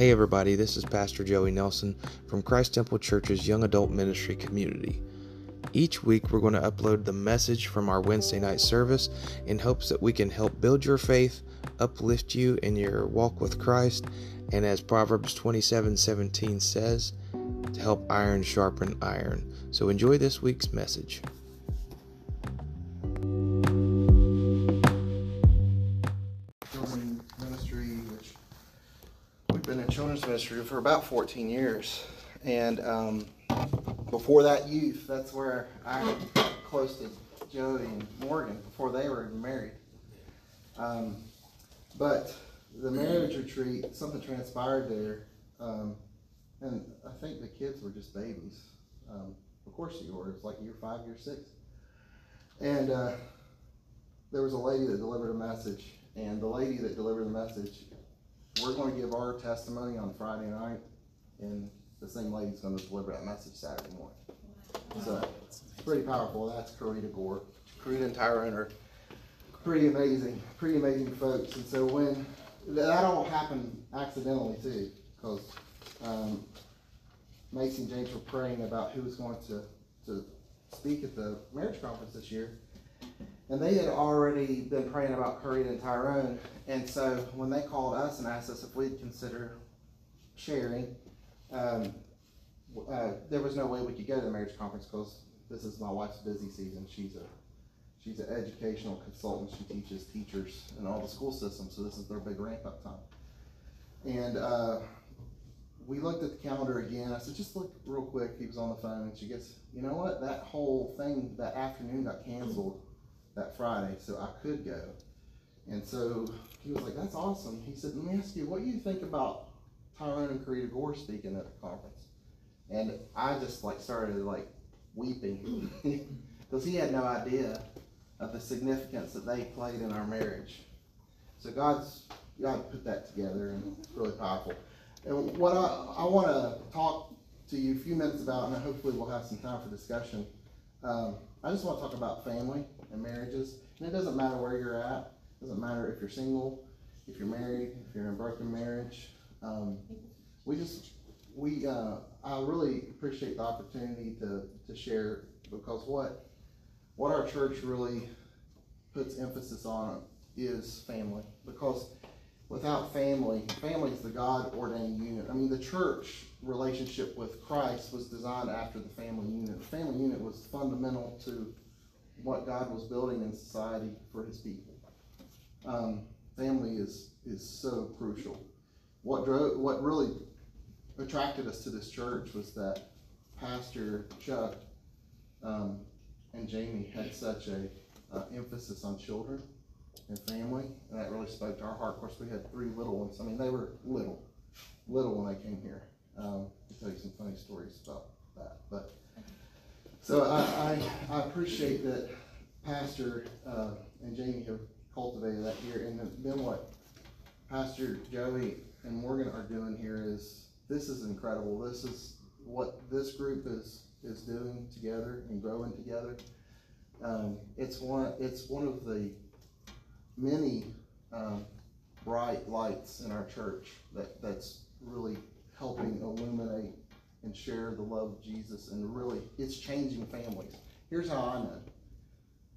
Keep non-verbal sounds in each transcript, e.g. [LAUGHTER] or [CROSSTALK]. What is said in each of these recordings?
Hey, everybody, this is Pastor Joey Nelson from Christ Temple Church's Young Adult Ministry Community. Each week, we're going to upload the message from our Wednesday night service in hopes that we can help build your faith, uplift you in your walk with Christ, and as Proverbs 27 17 says, to help iron sharpen iron. So enjoy this week's message. Ministry for about 14 years. And um, before that youth, that's where I got close to Joey and Morgan before they were married. Um, but the marriage retreat, something transpired there. Um, and I think the kids were just babies. Um, of course you were. It was like year five, year six. And uh, there was a lady that delivered a message, and the lady that delivered the message, we're going to give our testimony on Friday night, and the same lady's going to deliver that message Saturday morning. So it's pretty powerful. That's Karita Gore. Karita and Tyrone are pretty amazing, pretty amazing folks. And so when that all happened accidentally too, because um, Macy and James were praying about who was going to, to speak at the marriage conference this year. And they had already been praying about Curry and Tyrone. And so when they called us and asked us if we'd consider sharing, um, uh, there was no way we could go to the marriage conference because this is my wife's busy season. She's a she's an educational consultant. She teaches teachers in all the school systems, so this is their big ramp up time. And uh, we looked at the calendar again. I said, just look real quick. He was on the phone, and she gets, you know what? That whole thing that afternoon got canceled that Friday, so I could go. And so he was like, that's awesome. He said, let me ask you, what do you think about Tyrone and Karita Gore speaking at the conference? And I just like started like weeping [LAUGHS] because he had no idea of the significance that they played in our marriage. So God's God put that together and it's really powerful. And what I, I want to talk to you a few minutes about, and hopefully we'll have some time for discussion. Um, I just want to talk about family and marriages. And it doesn't matter where you're at. It doesn't matter if you're single, if you're married, if you're in a broken marriage. Um, we just, we, uh, I really appreciate the opportunity to, to share because what, what our church really puts emphasis on is family. Because without family, family is the God ordained unit. I mean, the church relationship with Christ was designed after the family unit. The family unit was fundamental to what God was building in society for his people. Um, family is, is so crucial. What drove, what really attracted us to this church was that Pastor Chuck um, and Jamie had such a uh, emphasis on children and family, and that really spoke to our heart. Of course, we had three little ones. I mean, they were little, little when they came here. Um, I'll tell you some funny stories about that. But so I, I, I appreciate that Pastor uh, and Jamie have cultivated that here, and then what Pastor Joey and Morgan are doing here is this is incredible. This is what this group is is doing together and growing together. Um, it's one it's one of the many um, bright lights in our church that, that's really helping and share the love of Jesus and really it's changing families. Here's how I know.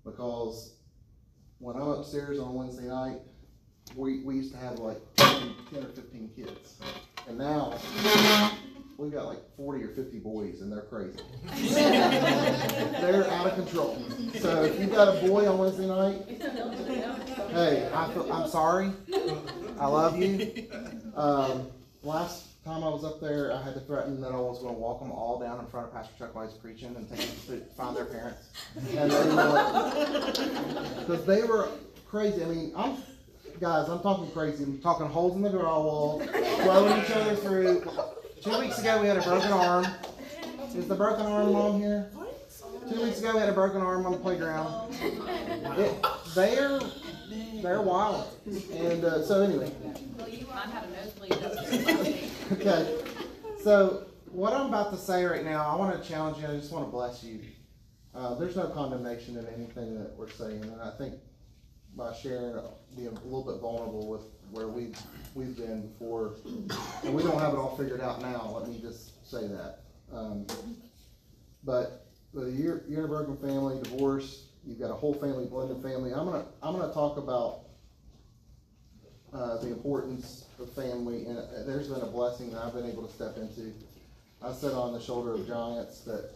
Because when I'm upstairs on Wednesday night, we, we used to have like 10, 10 or 15 kids. And now we've got like 40 or 50 boys and they're crazy. [LAUGHS] they're out of control. So if you've got a boy on Wednesday night, hey, I feel, I'm sorry. I love you. Um, last time I was up there, I had to threaten that I was going to walk them all down in front of Pastor Chuck while he's preaching and take them to find their parents. Because they were crazy. I mean, I'm guys, I'm talking crazy. I'm talking holes in the drywall, throwing each other through. Two weeks ago, we had a broken arm. Is the broken arm on here? Two weeks ago, we had a broken arm on the playground. It, they're they're wild, and uh, so anyway. Well, you might have had a nosebleed. okay, so what I'm about to say right now, I want to challenge you. I just want to bless you. Uh, there's no condemnation in anything that we're saying, and I think by sharing, being a little bit vulnerable with where we've, we've been before. And we don't have it all figured out now, let me just say that. Um, but, in a broken family, divorce, you've got a whole family, blended family. I'm gonna, I'm gonna talk about uh, the importance of family, and uh, there's been a blessing that I've been able to step into. I sit on the shoulder of giants that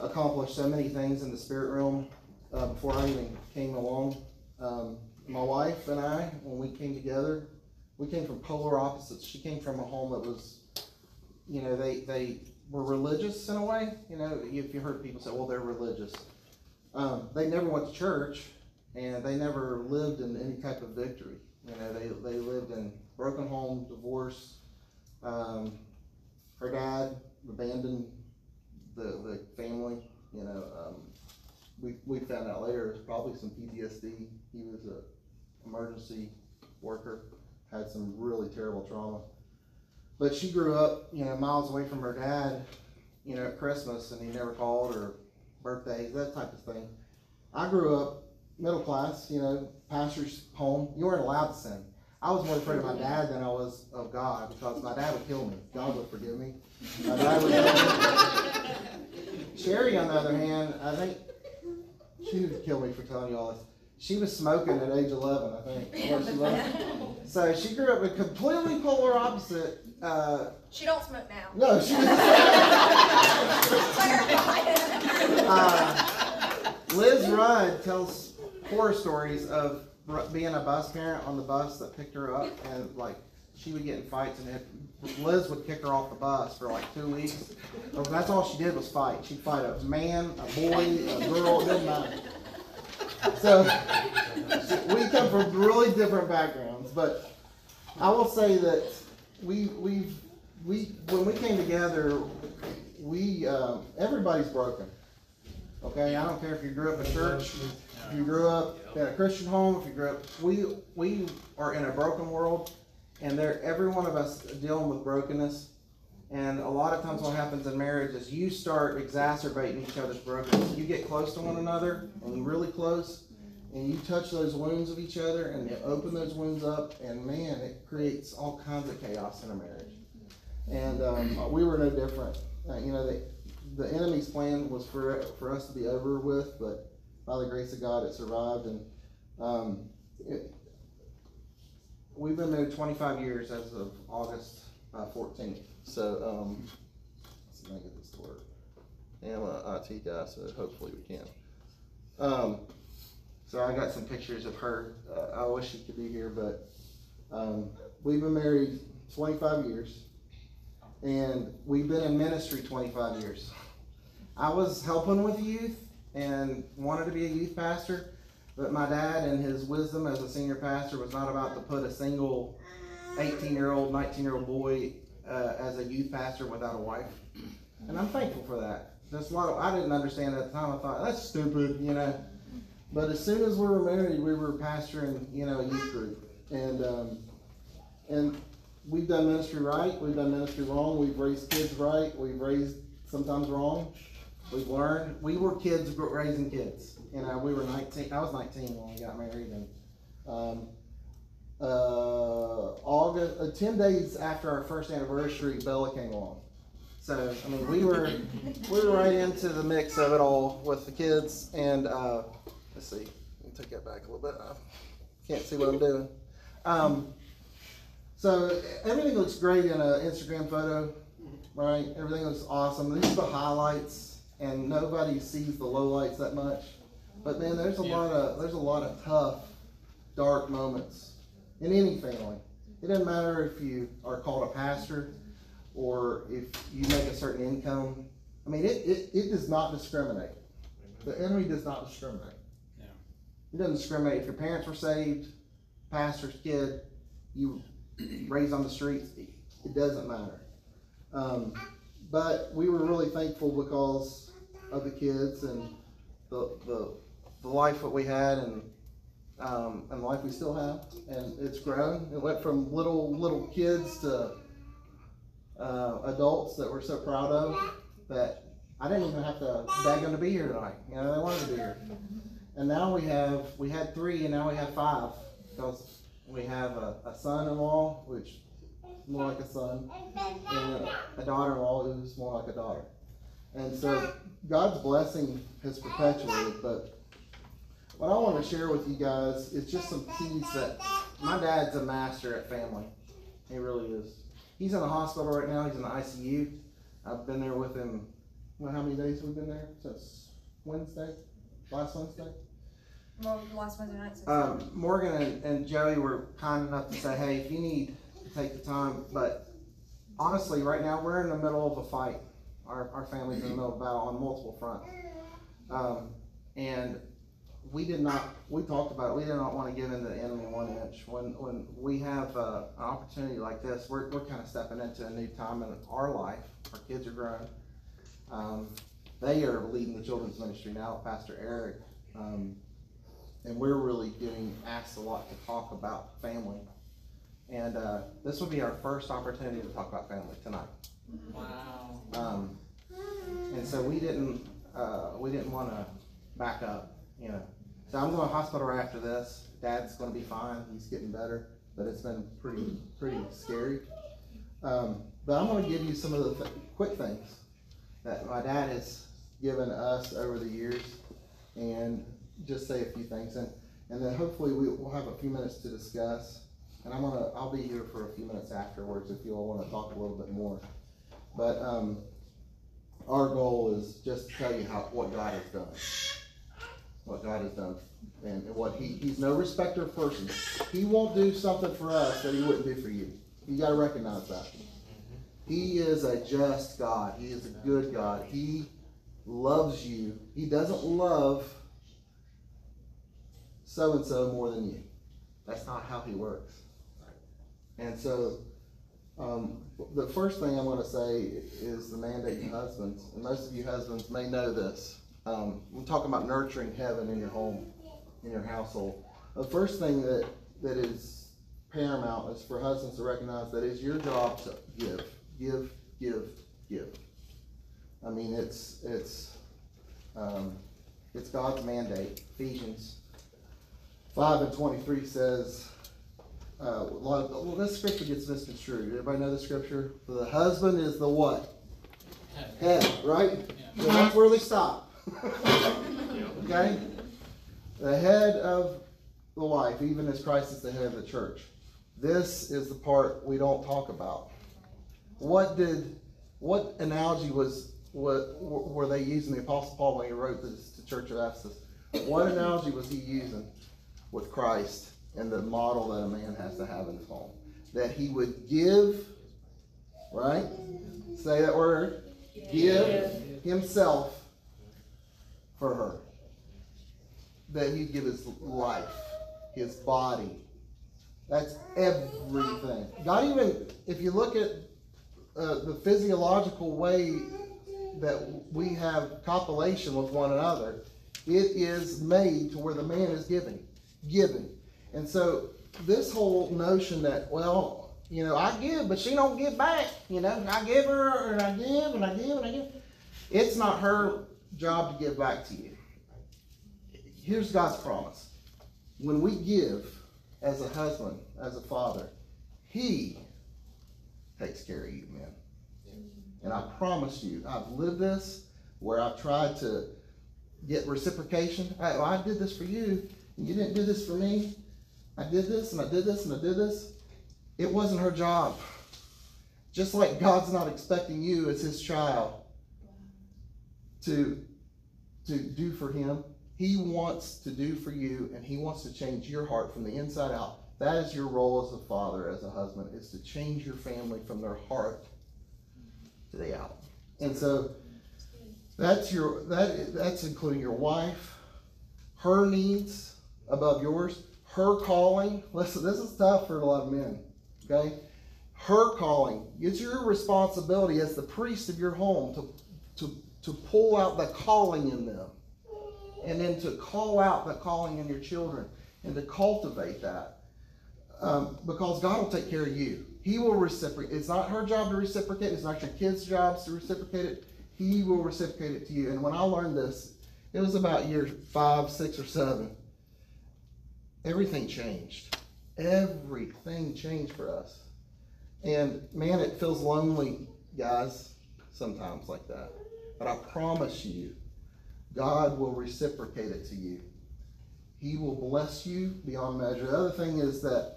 accomplished so many things in the spirit realm uh, before I even came along. Um, my wife and I, when we came together, we came from polar opposites. She came from a home that was, you know, they they were religious in a way. You know, if you heard people say, "Well, they're religious," um, they never went to church, and they never lived in any type of victory. You know, they they lived in broken home, divorce. Um, her dad abandoned the the family. You know, um, we we found out later it was probably some PTSD. He was a emergency worker, had some really terrible trauma. But she grew up, you know, miles away from her dad, you know, at Christmas, and he never called or birthdays, that type of thing. I grew up middle class, you know, pastor's home. You weren't allowed to sin. I was more afraid of my dad than I was of God because my dad would kill me. God would forgive me. My dad would kill me. [LAUGHS] Sherry, on the other hand, I think she would kill me for telling you all this. She was smoking at age 11, I think. Or she was. So she grew up a completely polar opposite. Uh, She don't smoke now. no, she [LAUGHS] was. Clarify. Uh, Liz Rudd tells horror stories of being a bus parent on the bus that picked her up, and like she would get in fights, and if Liz would kick her off the bus for like two weeks. That's all she did was fight. She'd fight a man, a boy, a girl, it didn't matter. So [LAUGHS] we come from really different backgrounds, but I will say that we we we when we came together, we um, everybody's broken. Okay, I don't care if you grew up in church, if you grew up in a Christian home, if you grew up, we we are in a broken world, and there every one of us dealing with brokenness. And a lot of times, what happens in marriage is you start exacerbating each other's brokenness. You get close to one another, and really close, and you touch those wounds of each other, and you open those wounds up, and man, it creates all kinds of chaos in a marriage. And um, we were no different. Uh, you know, the, the enemy's plan was for for us to be over with, but by the grace of God, it survived. And um, it, we've been married 25 years as of August uh, 14th. So um, let's see if I can get this to work. And I'm an IT guy, so hopefully we can. Um, so I got some pictures of her. Uh, I wish she could be here, but um, we've been married 25 years, and we've been in ministry 25 years. I was helping with youth and wanted to be a youth pastor, but my dad and his wisdom as a senior pastor was not about to put a single 18 year old, 19 year old boy uh, as a youth pastor without a wife. And I'm thankful for that. That's a lot of, I didn't understand at the time. I thought, that's stupid, you know. But as soon as we were married, we were pastoring, you know, a youth group. And, um, and we've done ministry right, we've done ministry wrong, we've raised kids right, we've raised sometimes wrong. We've learned, we were kids raising kids. You know, we were 19, I was 19 when we got married. And, um, uh, August, uh, 10 days after our first anniversary, Bella came along. So, I mean, we were, [LAUGHS] we were right into the mix of it all with the kids. And, uh, let's see, let me take that back a little bit. I can't see what I'm doing. Um, so everything looks great in an Instagram photo, right? Everything looks awesome. These are the highlights, and nobody sees the lowlights that much. But man, there's a lot of there's a lot of tough, dark moments in any family. It doesn't matter if you are called a pastor or if you make a certain income. I mean, it, it, it does not discriminate. The enemy does not discriminate. Yeah. It doesn't discriminate if your parents were saved, pastor's kid, you raised on the streets. It doesn't matter. Um, but we were really thankful because of the kids and the the, the life that we had and um, and life we still have, and it's grown. It went from little little kids to uh, adults that we're so proud of that I didn't even have to beg them to be here tonight. You know, they wanted to be here, And now we have, we had three and now we have five, because we have a, a son-in-law, which is more like a son, and a, a daughter-in-law who's more like a daughter. And so God's blessing has perpetuated, but what I want to share with you guys is just some keys that my dad's a master at family. He really is. He's in the hospital right now. He's in the ICU. I've been there with him. Well, how many days have we been there? Since Wednesday? Last Wednesday? Well, last Wednesday night. Um, Morgan and, and Joey were kind enough to say, hey, if you need to take the time, but honestly, right now, we're in the middle of a fight. Our, our family's in the middle of a battle on multiple fronts. Um, and we did not, we talked about it, we did not wanna give in to the enemy one inch. When, when we have, uh, an opportunity like this, we're, we're kinda stepping into a new time in our life. Our kids are grown. Um, they are leading the children's ministry now, Pastor Eric. Um, and we're really getting asked a lot to talk about family. And uh, this will be our first opportunity to talk about family tonight. Wow. Um, and so we didn't uh, we didn't want to back up, you know. So I'm going to hospital right after this. Dad's going to be fine. He's getting better, but it's been pretty pretty scary. Um, but I'm going to give you some of the th- quick things that my dad has given us over the years, and just say a few things, and and then hopefully we, we'll have a few minutes to discuss. And I'm gonna I'll be here for a few minutes afterwards if you all want to talk a little bit more. But um, our goal is just to tell you how what God has done, what God has done, and what He He's no respecter of persons. He won't do something for us that He wouldn't do for you. You got to recognize that. He is a just God. He is a good God. He loves you. He doesn't love so and so more than you. That's not how He works. And so um, the first thing I'm going to say is the mandate to husbands, and most of you husbands may know this. Um, we're talking about nurturing heaven in your home, in your household. The first thing that that is paramount is for husbands to recognize that it's your job to give, give, give, give. I mean, it's it's um, it's God's mandate. Ephesians five and twenty three says. Uh, a lot of, well, this scripture gets misconstrued. Everybody know the scripture? The husband is the what? Head, right? Yeah. So that's where they stop. [LAUGHS] okay? The head of the wife, even as Christ is the head of the church. This is the part we don't talk about. What did, what analogy was, what were they using the Apostle Paul when he wrote this to Church of Ephesus? What analogy was he using with Christ and the model that a man has to have in his home? That he would give, right? Say that word. Give himself for her. That he'd give his life, his body. That's everything. Not even, if you look at uh, the physiological way that we have copulation with one another, it is made to where the man is giving, giving. And so this whole notion that, well, you know, I give, but she don't give back. You know, I give her and I give and I give and I give. It's not her job to give back to you. Here's God's promise. When we give as a husband, as a father, He takes care of you, man. And I promise you, I've lived this where I've tried to get reciprocation. I, did this for you, and you didn't do this for me. I did this, and I did this, and I did this. It wasn't her job. Just like God's not expecting you as His child to, to do for Him, He wants to do for you, and He wants to change your heart from the inside out. That is your role as a father, as a husband, is to change your family from their heart to the out. And so that's your that that's including your wife, her needs above yours, her calling. Listen, this is tough for a lot of men. Okay? Her calling. It's your responsibility as the priest of your home to to to pull out the calling in them. And then to call out the calling in your children and to cultivate that. Um, because God will take care of you. He will reciprocate. It's not her job to reciprocate. It's not your kids' jobs to reciprocate it. He will reciprocate it to you. And when I learned this, it was about year five, six, or seven. Everything changed. Everything changed for us. And man, it feels lonely, guys, sometimes like that. But I promise you, God will reciprocate it to you. He will bless you beyond measure. The other thing is that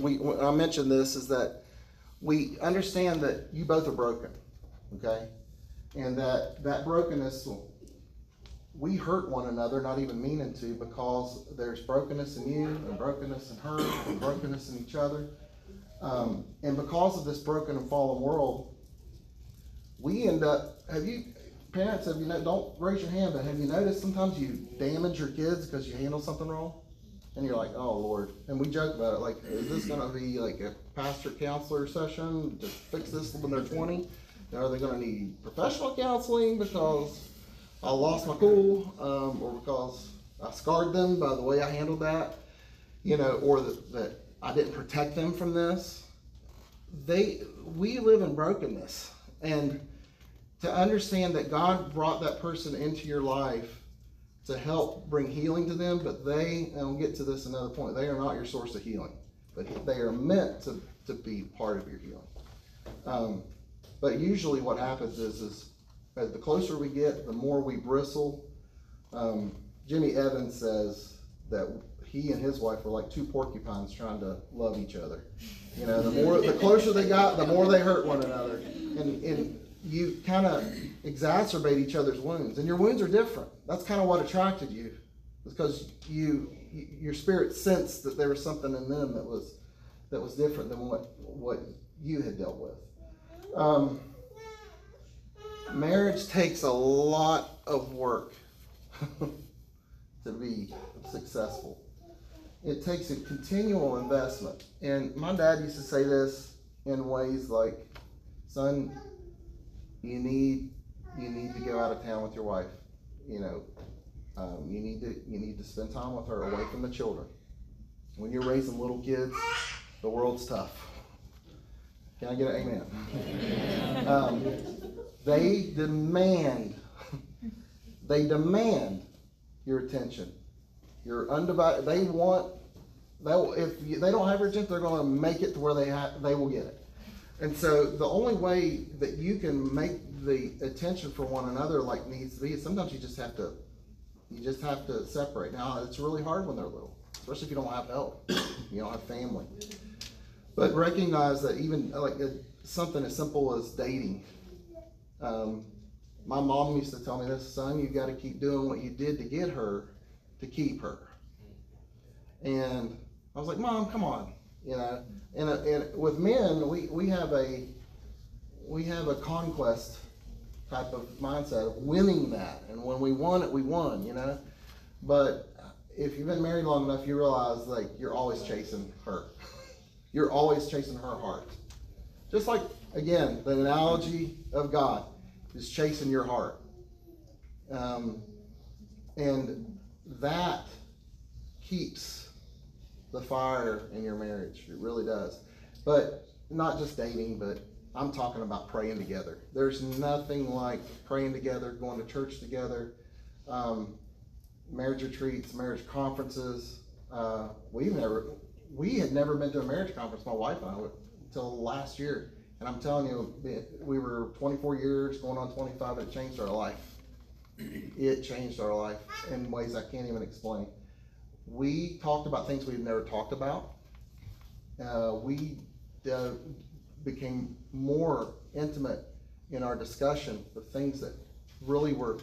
we, I mentioned this, is that we understand that you both are broken, okay? And that that brokenness, we hurt one another, not even meaning to, because there's brokenness in you, and brokenness in her, and brokenness in each other. Um, and because of this broken and fallen world, we end up, have you, parents, have you, know, don't raise your hand, but have you noticed sometimes you damage your kids because you handle something wrong? And you're like, oh Lord. And we joke about it, like, is this gonna be like a pastor counselor session to fix this when they're twenty? Are they gonna need professional counseling because I lost my cool, um, or because I scarred them by the way I handled that? You know, or that, that I didn't protect them from this. They, we live in brokenness. And to understand that God brought that person into your life to help bring healing to them, but they, and we'll get to this another point, they are not your source of healing, but they are meant to, to be part of your healing. Um, but usually what happens is, is the closer we get, the more we bristle. Um, Jimmy Evans says that he and his wife were like two porcupines trying to love each other. You know, the more, the closer they got, the more they hurt one another. And, and you kind of exacerbate each other's wounds, and your wounds are different. That's kind of what attracted you, because you your spirit sensed that there was something in them that was that was different than what what you had dealt with. Um, marriage takes a lot of work [LAUGHS] to be successful. It takes a continual investment, and my dad used to say this in ways like, "Son, you need you need to go out of town with your wife. You know, um, you need to you need to spend time with her away from the children. When you're raising little kids, the world's tough. Can I get an amen? [LAUGHS] Um, they demand they demand your attention. Your undivided. They want. They will, if you, they don't have your attention, they're going to make it to where they have. They will get it. And so the only way that you can make the attention for one another like needs to be is sometimes you just have to you just have to separate. Now it's really hard when they're little, especially if you don't have help, you don't have family. But recognize that even like something as simple as dating. Um, my mom used to tell me this, son, you got to keep doing what you did to get her to keep her. And I was like, mom, come on, you know. And, and with men, we, we have a we have a conquest type of mindset of winning that. And when we won it, we won, you know. But if you've been married long enough, you realize like you're always chasing her. [LAUGHS] you're always chasing her heart. Just like again, the analogy of God is chasing your heart. Um, and that keeps the fire in your marriage. It really does. But not just dating, but I'm talking about praying together. There's nothing like praying together, going to church together, um, marriage retreats, marriage conferences. Uh, we never, we had never been to a marriage conference, my wife and I, until last year. And I'm telling you, we were 24 years, going on 25, it changed our life. It changed our life in ways I can't even explain. We talked about things we've never talked about. Uh, we uh, became more intimate in our discussion of things that really were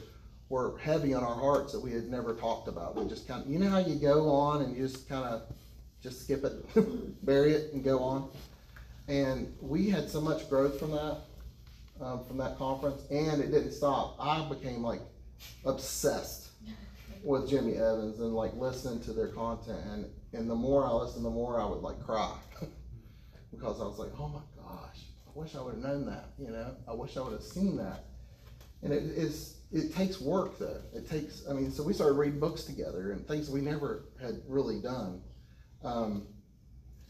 were heavy on our hearts that we had never talked about. We just kind of, you know how you go on and you just kind of just skip it, [LAUGHS] bury it, and go on. And we had so much growth from that, um, from that conference, and it didn't stop. I became like obsessed with Jimmy Evans and like listening to their content, and and the more I listened, the more I would like cry [LAUGHS] because I was like, oh my gosh, I wish I would have known that. You know, I wish I would have seen that. And it is it takes work though. It takes I mean, so we started reading books together and things we never had really done. Um,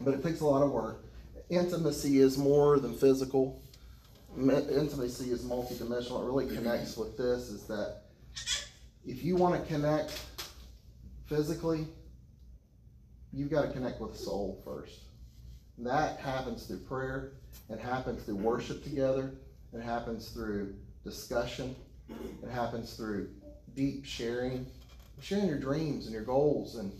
but it takes a lot of work. Intimacy is more than physical. Intimacy is multidimensional. It really connects with this. Is that if you want to connect physically, you've got to connect with soul first. And that happens through prayer, it happens through worship together, it happens through discussion, it happens through deep sharing, sharing your dreams and your goals and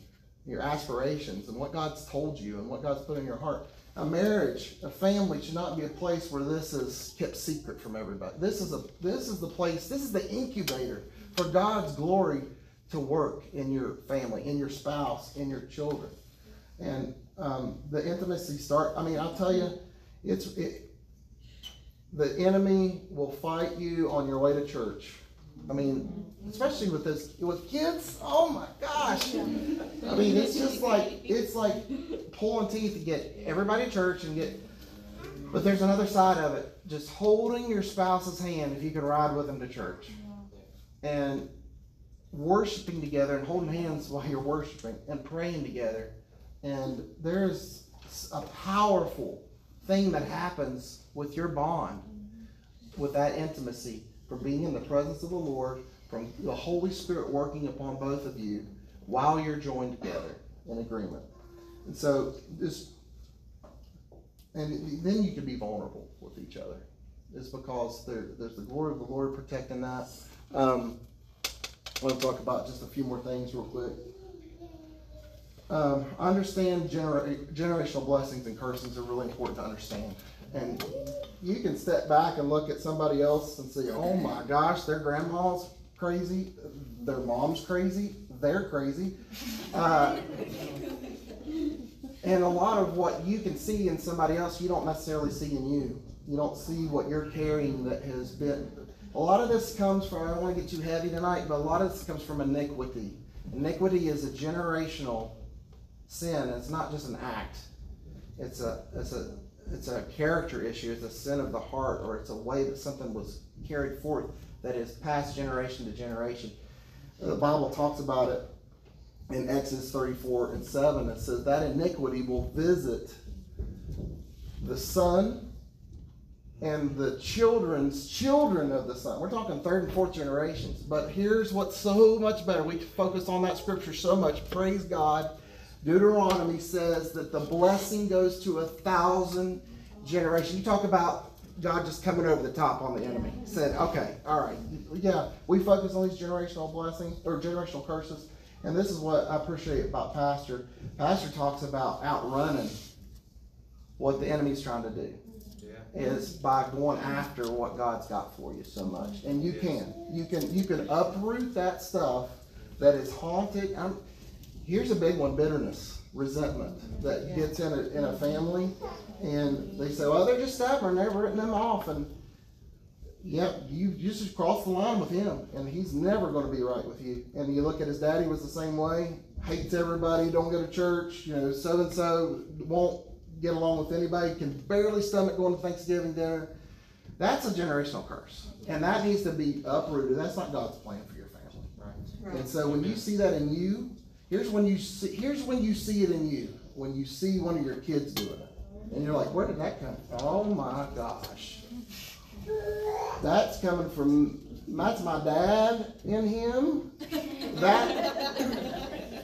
your aspirations and what God's told you and what God's put in your heart. A marriage, a family should not be a place where this is kept secret from everybody. This is a this is the place, this is the incubator for God's glory to work in your family, in your spouse, in your children. And um, the intimacy start, I mean, I'll tell you, it's it, the enemy will fight you on your way to church. I mean, especially with this with kids. Oh my gosh! I mean, it's just like it's like pulling teeth to get everybody to church and get. But there's another side of it. Just holding your spouse's hand if you can ride with them to church, and worshiping together and holding hands while you're worshiping and praying together. And there's a powerful thing that happens with your bond, with that intimacy from being in the presence of the Lord, from the Holy Spirit working upon both of you while you're joined together in agreement. And so this, and then you can be vulnerable with each other. It's because there, there's the glory of the Lord protecting that. Um, I want to talk about just a few more things real quick. Um, I understand genera- generational blessings and curses are really important to understand. And you can step back and look at somebody else and say, oh my gosh, their grandma's crazy, their mom's crazy, they're crazy. Uh, and a lot of what you can see in somebody else, you don't necessarily see in you. You don't see what you're carrying that has been. A lot of this comes from, I don't want to get too heavy tonight, but a lot of this comes from iniquity. Iniquity is a generational sin. It's not just an act. It's a, it's a, it's a character issue. It's a sin of the heart, or it's a way that something was carried forth that is passed generation to generation. The Bible talks about it in Exodus 34 and 7. It says that iniquity will visit the son and the children's children of the son. We're talking third and fourth generations. But here's what's so much better. We focus on that scripture so much. Praise God. Deuteronomy says that the blessing goes to a thousand generations. You talk about God just coming over the top on the enemy. Said, okay, all right, yeah, we focus on these generational blessings or generational curses. And this is what I appreciate about Pastor. Pastor talks about outrunning what the enemy's trying to do is by going after what God's got for you so much. And you can. You can you can uproot that stuff that is haunted. I'm, here's a big one, bitterness, resentment that gets in a, in a family. And they say, well, they're just stubborn. They've written them off. And yep, you, you just cross the line with him. And he's never going to be right with you. And you look at his daddy was the same way. Hates everybody, don't go to church, you know, so-and-so won't get along with anybody, can barely stomach going to Thanksgiving dinner. That's a generational curse. And that needs to be uprooted. That's not God's plan for your family. Right. And so when you see that in you, here's when you see here's when you see it in you. When you see one of your kids doing it. And you're like, where did that come from? Oh my gosh. That's coming from that's my dad in him. That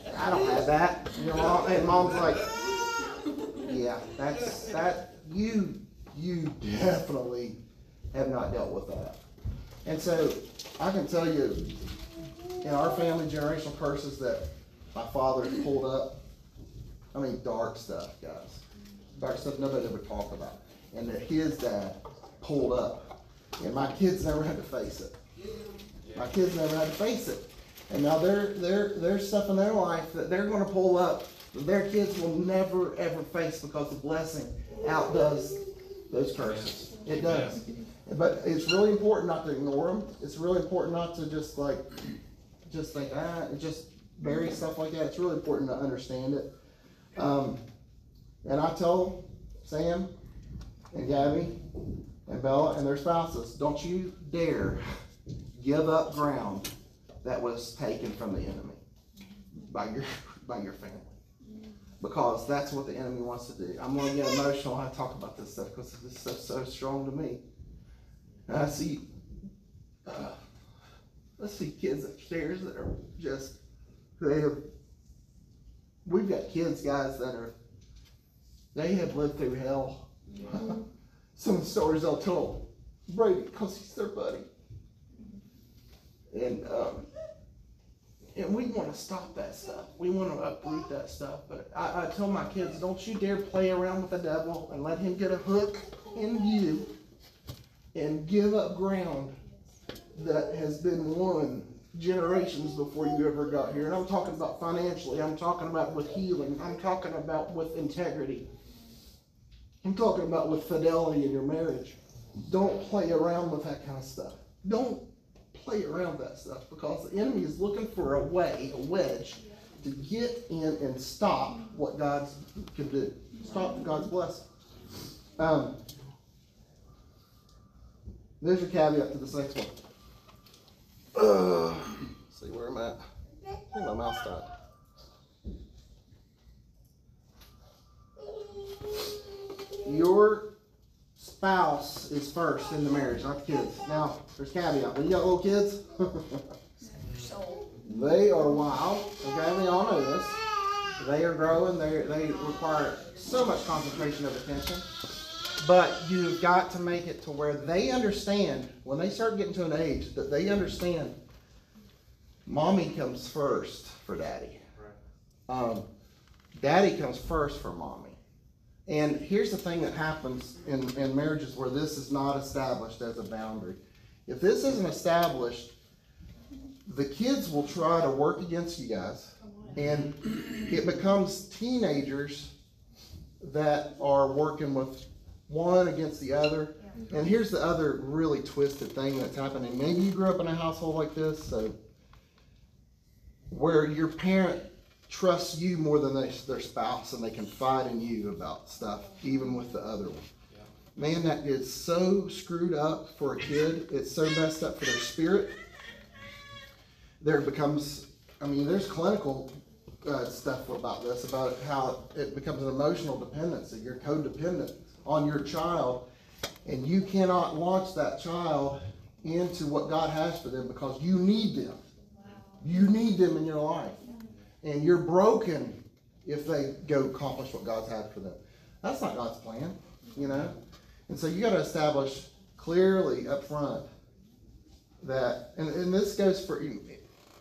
[LAUGHS] I don't have that. You know, and mom's like, yeah, that's that you you definitely have not dealt with that. And so I can tell you in our family generational curses that my father pulled up, I mean dark stuff, guys. Dark stuff nobody ever talked about. And that his dad pulled up. And my kids never had to face it. My kids never had to face it. And now there there there's stuff in their life that they're gonna pull up their kids will never ever face because the blessing outdoes those curses. It does. But it's really important not to ignore them. It's really important not to just like, just think, ah, just bury stuff like that. It's really important to understand it. Um, and I tell Sam and Gabby and Bella and their spouses, don't you dare give up ground that was taken from the enemy by your by your family because that's what the enemy wants to do. I'm going to get emotional when I talk about this stuff because this is so strong to me. And I see, uh, I see kids upstairs that are just, they have, we've got kids, guys, that are, they have lived through hell. [LAUGHS] Some stories I'll tell Brady because he's their buddy. And, um, and we want to stop that stuff. We want to uproot that stuff. But I, I tell my kids, don't you dare play around with the devil and let him get a hook in you and give up ground that has been won generations before you ever got here. And I'm talking about financially, I'm talking about with healing, I'm talking about with integrity, I'm talking about with fidelity in your marriage. Don't play around with that kind of stuff. Don't play around that stuff because the enemy is looking for a way, a wedge, to get in and stop what God can do. Stop God's blessing. Um, there's your caveat to this next one. See where I'm at. I think my mouse died. Your spouse is first in the marriage, not the kids. Now, there's caveat. When you got little kids, [LAUGHS] they are wild. Okay, we all know this. They are growing. They they require so much concentration of attention. But you've got to make it to where they understand when they start getting to an age that they understand. Mommy comes first for daddy. Um, daddy comes first for mommy. And here's the thing that happens in, in marriages where this is not established as a boundary. If this isn't established, the kids will try to work against you guys, and it becomes teenagers that are working with one against the other. And here's the other really twisted thing that's happening. Maybe you grew up in a household like this, so where your parent trusts you more than they, their spouse, and they confide in you about stuff, even with the other one. Man, that is so screwed up for a kid. It's so messed up for their spirit there becomes, I mean, there's clinical uh, stuff about this, about how it becomes an emotional dependency. You're codependent on your child, and you cannot launch that child into what God has for them because you need them. You need them in your life. And you're broken if they go accomplish what God's had for them. That's not God's plan, you know? And so you got to establish clearly up front that, and, and this goes for,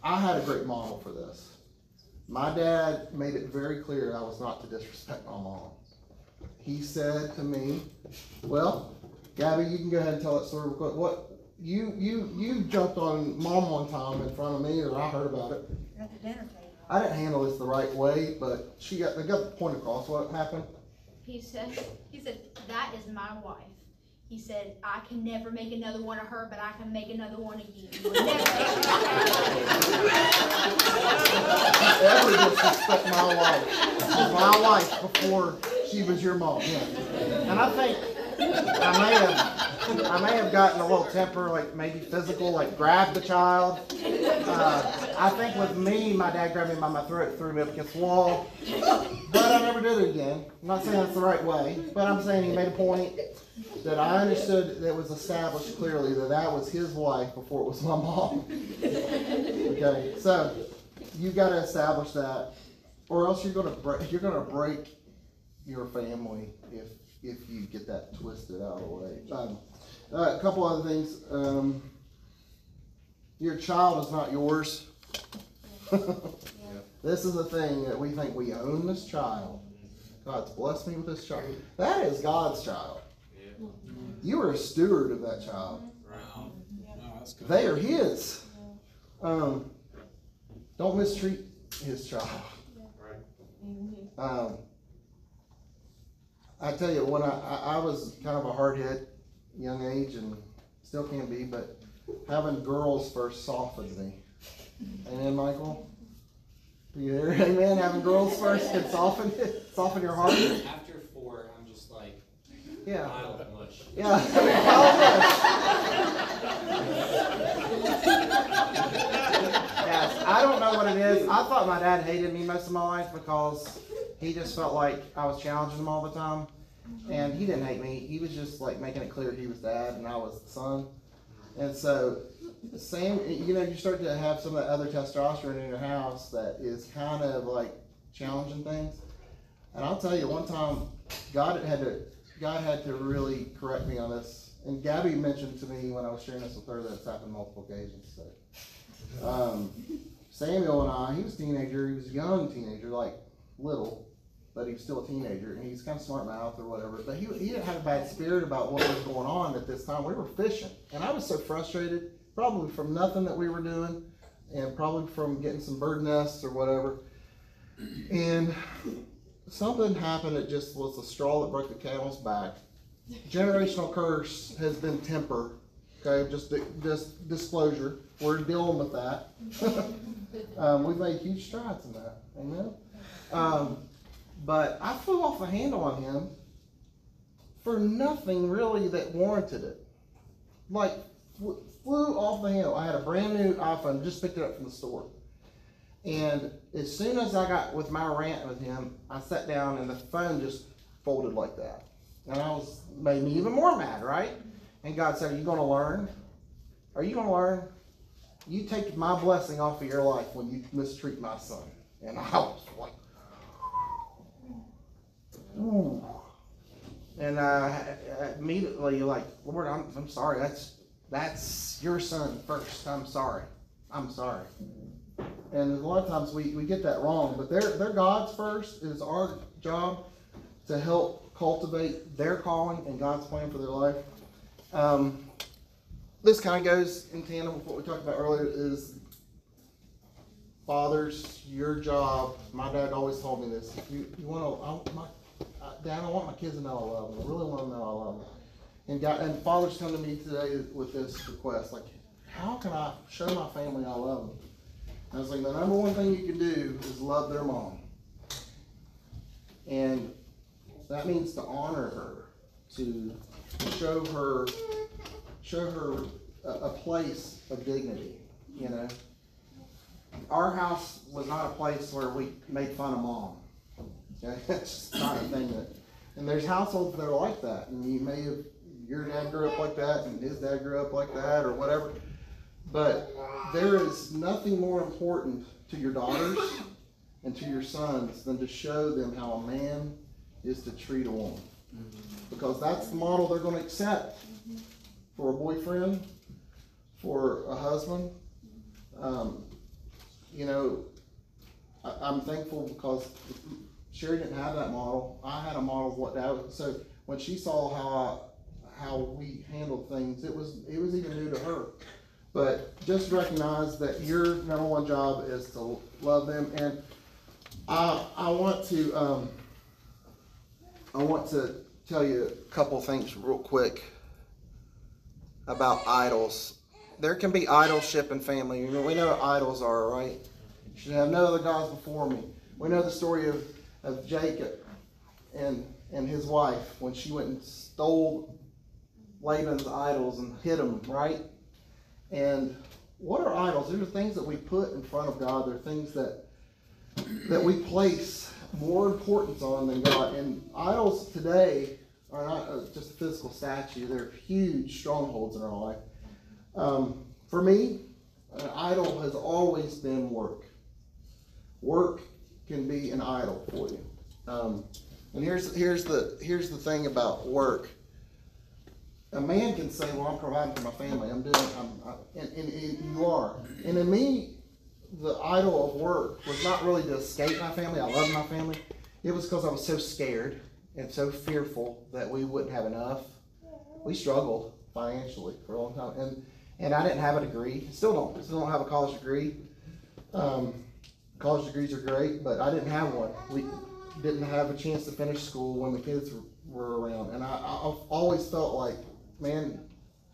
I had a great model for this. My dad made it very clear I was not to disrespect my mom. He said to me, "Well, Gabby, you can go ahead and tell that story real quick. What you you you jumped on mom one time in front of me, or I heard about it. at the dinner. I didn't handle this the right way, but she got they got the point across. What happened? He said, he said, that is my wife. He said, I can never make another one of her, but I can make another one of you. You [LAUGHS] never Ever disrespect my wife? She's my wife before she was your mom. Yeah. And I think I may have I may have gotten a little temper, like maybe physical, like grab the child. Uh, I think with me, my dad grabbed me by my throat, threw me up against the wall. But I never did it again. I'm not saying that's the right way, but I'm saying he made a point that I understood that was established clearly that that was his wife before it was my mom. Okay, so you got to establish that, or else you're gonna break. You're gonna break your family if if you get that twisted out of the way. Um, uh, a couple other things. Um, your child is not yours. [LAUGHS] this is the thing that we think we own this child. God's blessed me with this child. That is God's child. You are a steward of that child. Wow. Wow. They are His. Um, don't mistreat His child. Um, I tell you, when I, I, I was kind of a hard hit young age and still can be, but having girls first softened me. Amen, Michael? Do you hear? Amen. Having girls first can soften it, soften your heart. After four, I'm just like Yeah. pile of mush. Yeah. [LAUGHS] yes, I don't know what it is. I thought my dad hated me most of my life because he just felt like I was challenging him all the time. And he didn't hate me. He was just like making it clear he was dad and I was the son. And so, same, you know, you start to have some of that other testosterone in your house that is kind of like challenging things. And I'll tell you, one time, God had to, God had to really correct me on this. And Gabby mentioned to me when I was sharing this with her that it's happened multiple occasions. So, um, Samuel and I, he was a teenager. He was a young teenager, like little, but he was still a teenager, and he's kind of smart mouth or whatever. But he he didn't have a bad spirit about what was going on at this time. We were fishing, and I was so frustrated, probably from nothing that we were doing, and probably from getting some bird nests or whatever. And something happened that just was the straw that broke the camel's back. Generational curse has been temper. Okay, just just disclosure. We're dealing with that. [LAUGHS] um, we've made huge strides in that. Amen. Um, but I flew off the handle on him for nothing really that warranted it. Like flew, off the handle. I had a brand new iPhone, just picked it up from the store. And as soon as I got with my rant with him, I sat down and the phone just folded like that. And I was made me even more mad, right? And God said, Are you gonna learn? Are you gonna learn? You take my blessing off of your life when you mistreat my son. And I was like, Ooh. And uh, immediately, like, Lord, I'm, I'm sorry. That's that's your son first. I'm sorry. I'm sorry. And a lot of times we, we get that wrong, but they're, they're God's first. It is our job to help cultivate their calling and God's plan for their life. Um, this kind of goes in tandem with what we talked about earlier is fathers, your job. My dad always told me this. If you, you want to, my, Dad, I want my kids to know I love them. I really want them to know I love them. And God, and fathers come to me today with this request, like, how can I show my family I love them? And I was like, the number one thing you can do is love their mom. And that means to honor her, to show her, show her a, a place of dignity, you know. Our house was not a place where we made fun of mom. Okay, [LAUGHS] that's not a thing that. And there's households that are like that, and you may have your dad grew up like that, and his dad grew up like that, or whatever. But there is nothing more important to your daughters and to your sons than to show them how a man is to treat a woman. Because that's the model they're going to accept for a boyfriend, for a husband. Um, you know, I, I'm thankful because Sherry didn't have that model. I had a model of what that was. So when she saw how I, how we handled things, it was it was even new to her. But just recognize that your number one job is to love them, and I I want to um, I want to tell you a couple things real quick about idols. There can be idolship in family. We know what idols are, right? You should have no other gods before me. We know the story of, of Jacob and and his wife when she went and stole Laban's idols and hid them, right? And what are idols? These are things that we put in front of God. They're things that that we place more importance on than God. And idols today are not uh, just a physical statue; they're huge strongholds in our life. Um, for me, an idol has always been work. Work can be an idol for you. Um, and here's here's the here's the thing about work a man can say, "Well, I'm providing for my family. I'm doing. I'm, I, and, and, and you are. And in me, the idol of work was not really to escape my family. I love my family. It was because I was so scared and so fearful that we wouldn't have enough. We struggled financially for a long time, and and I didn't have a degree. Still don't. Still don't have a college degree. Um, college degrees are great, but I didn't have one. We didn't have a chance to finish school when the kids were, around, and I, I've always felt like man,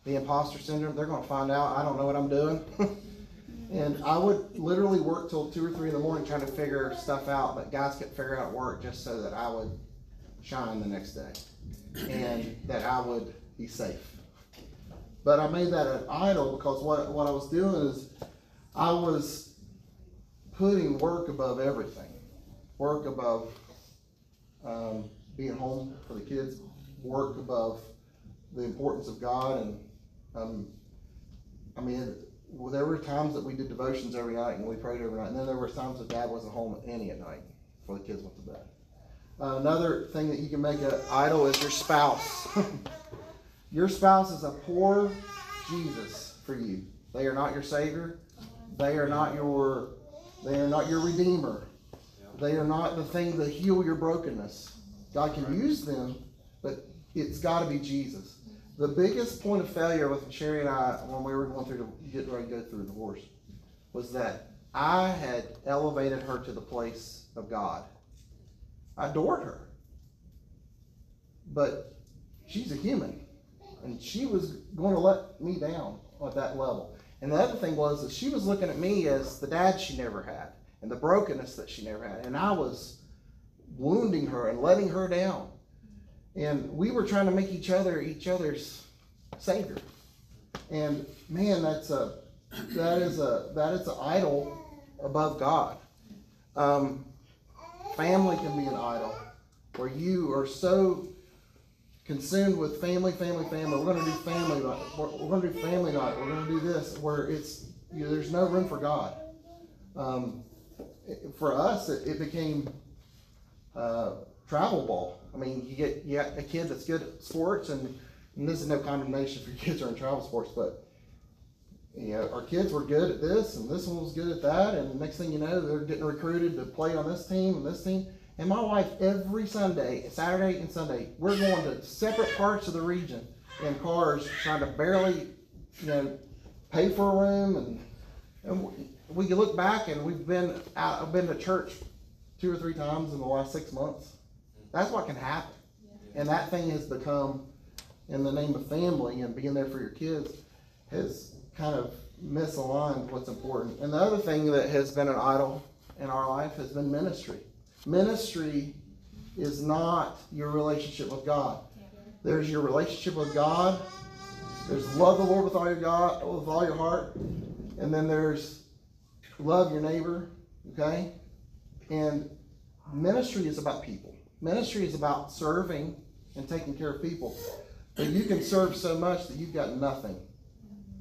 the imposter syndrome, they're going to find out I don't know what I'm doing. [LAUGHS] and I would literally work till two or three in the morning trying to figure stuff out, but guys could figure out work just so that I would shine the next day and that I would be safe. But I made that an idol because what, what I was doing is I was putting work above everything. Work above um, being home for the kids, work above the importance of God and um, I mean, well, there were times that we did devotions every night and we prayed every night, and then there were times that dad wasn't home any at night before the kids went to bed. Uh, another thing that you can make an idol is your spouse. [LAUGHS] your spouse is a poor Jesus for you. They are not your savior. They are not your. They are not your redeemer. They are not the thing to heal your brokenness. God can use them, but it's got to be Jesus. The biggest point of failure with Sherry and I when we were going through to get ready to go through divorce was that I had elevated her to the place of God. I adored her. But she's a human. And she was going to let me down at that level. And the other thing was that she was looking at me as the dad she never had and the brokenness that she never had. And I was wounding her and letting her down. And we were trying to make each other each other's savior. And man, that's a that is a that is an idol above God. Um, family can be an idol where you are so consumed with family, family, family. We're going to do family night. We're, we're going to do family night. We're going to do this where it's you know, there's no room for God. Um, it- for us, it, it became uh, travel ball. I mean, you get you got a kid that's good at sports, and, and this is no condemnation for [LAUGHS] kids who are in travel sports, but you know, our kids were good at this, and this one was good at that, and the next thing you know, they're getting recruited to play on this team and this team. And my wife, every Sunday, Saturday and Sunday, we're going to separate parts of the region in cars, trying to barely, you know, pay for a room, and and we- can look back, and we've been out, I've been to church two or three times in the last six months. That's what can happen, and that thing has become, in the name of family and being there for your kids, has kind of misaligned what's important. And the other thing that has been an idol in our life has been ministry. Ministry is not your relationship with God. There's your relationship with God. There's love the Lord with all your God, with all your heart, and then there's love your neighbor. Okay, and ministry is about people. Ministry is about serving and taking care of people. But you can serve so much that you've got nothing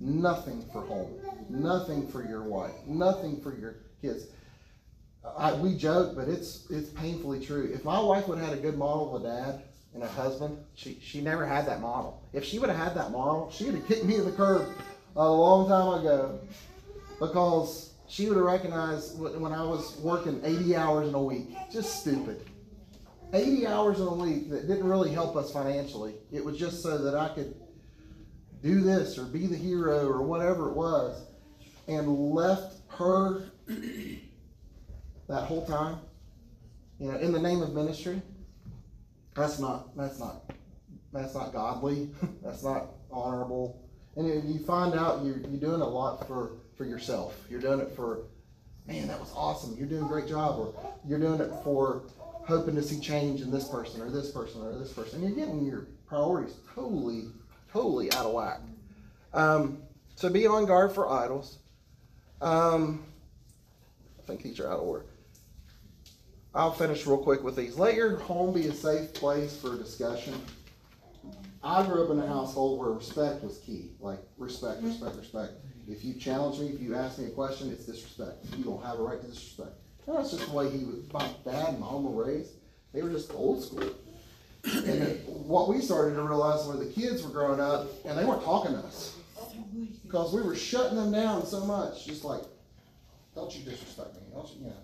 nothing for home, nothing for your wife, nothing for your kids. I, we joke, but it's it's painfully true. If my wife would have had a good model of a dad and a husband, she she never had that model. If she would have had that model, she would have kicked me in the curb a long time ago because she would have recognized when I was working 80 hours in a week. Just stupid. 80 hours in a week that didn't really help us financially. It was just so that I could do this or be the hero or whatever it was and left her that whole time? You know in the name of ministry? That's not that's not that's not godly. [LAUGHS] That's not honorable. And you- find out you're, you're doing a lot for for yourself you're doing it for man that was awesome. You're doing a great job. Or you're doing it for hoping to see change in this person or this person or this person. You're getting your priorities totally totally out of whack. Um, so be on guard for idols. Um, I think these are out of order. I'll finish real quick with these. Let your home be a safe place for discussion. I grew up in a household where respect was key. Like respect, respect, respect. If you challenge me, if you ask me a question, it's disrespect. You don't have a right to disrespect. That's just the way he was. My dad and mom were raised. They were just old school. And what we started to realize were the kids were growing up and they weren't talking to us because we were shutting them down so much. Just like, don't you disrespect me? Don't you? You know.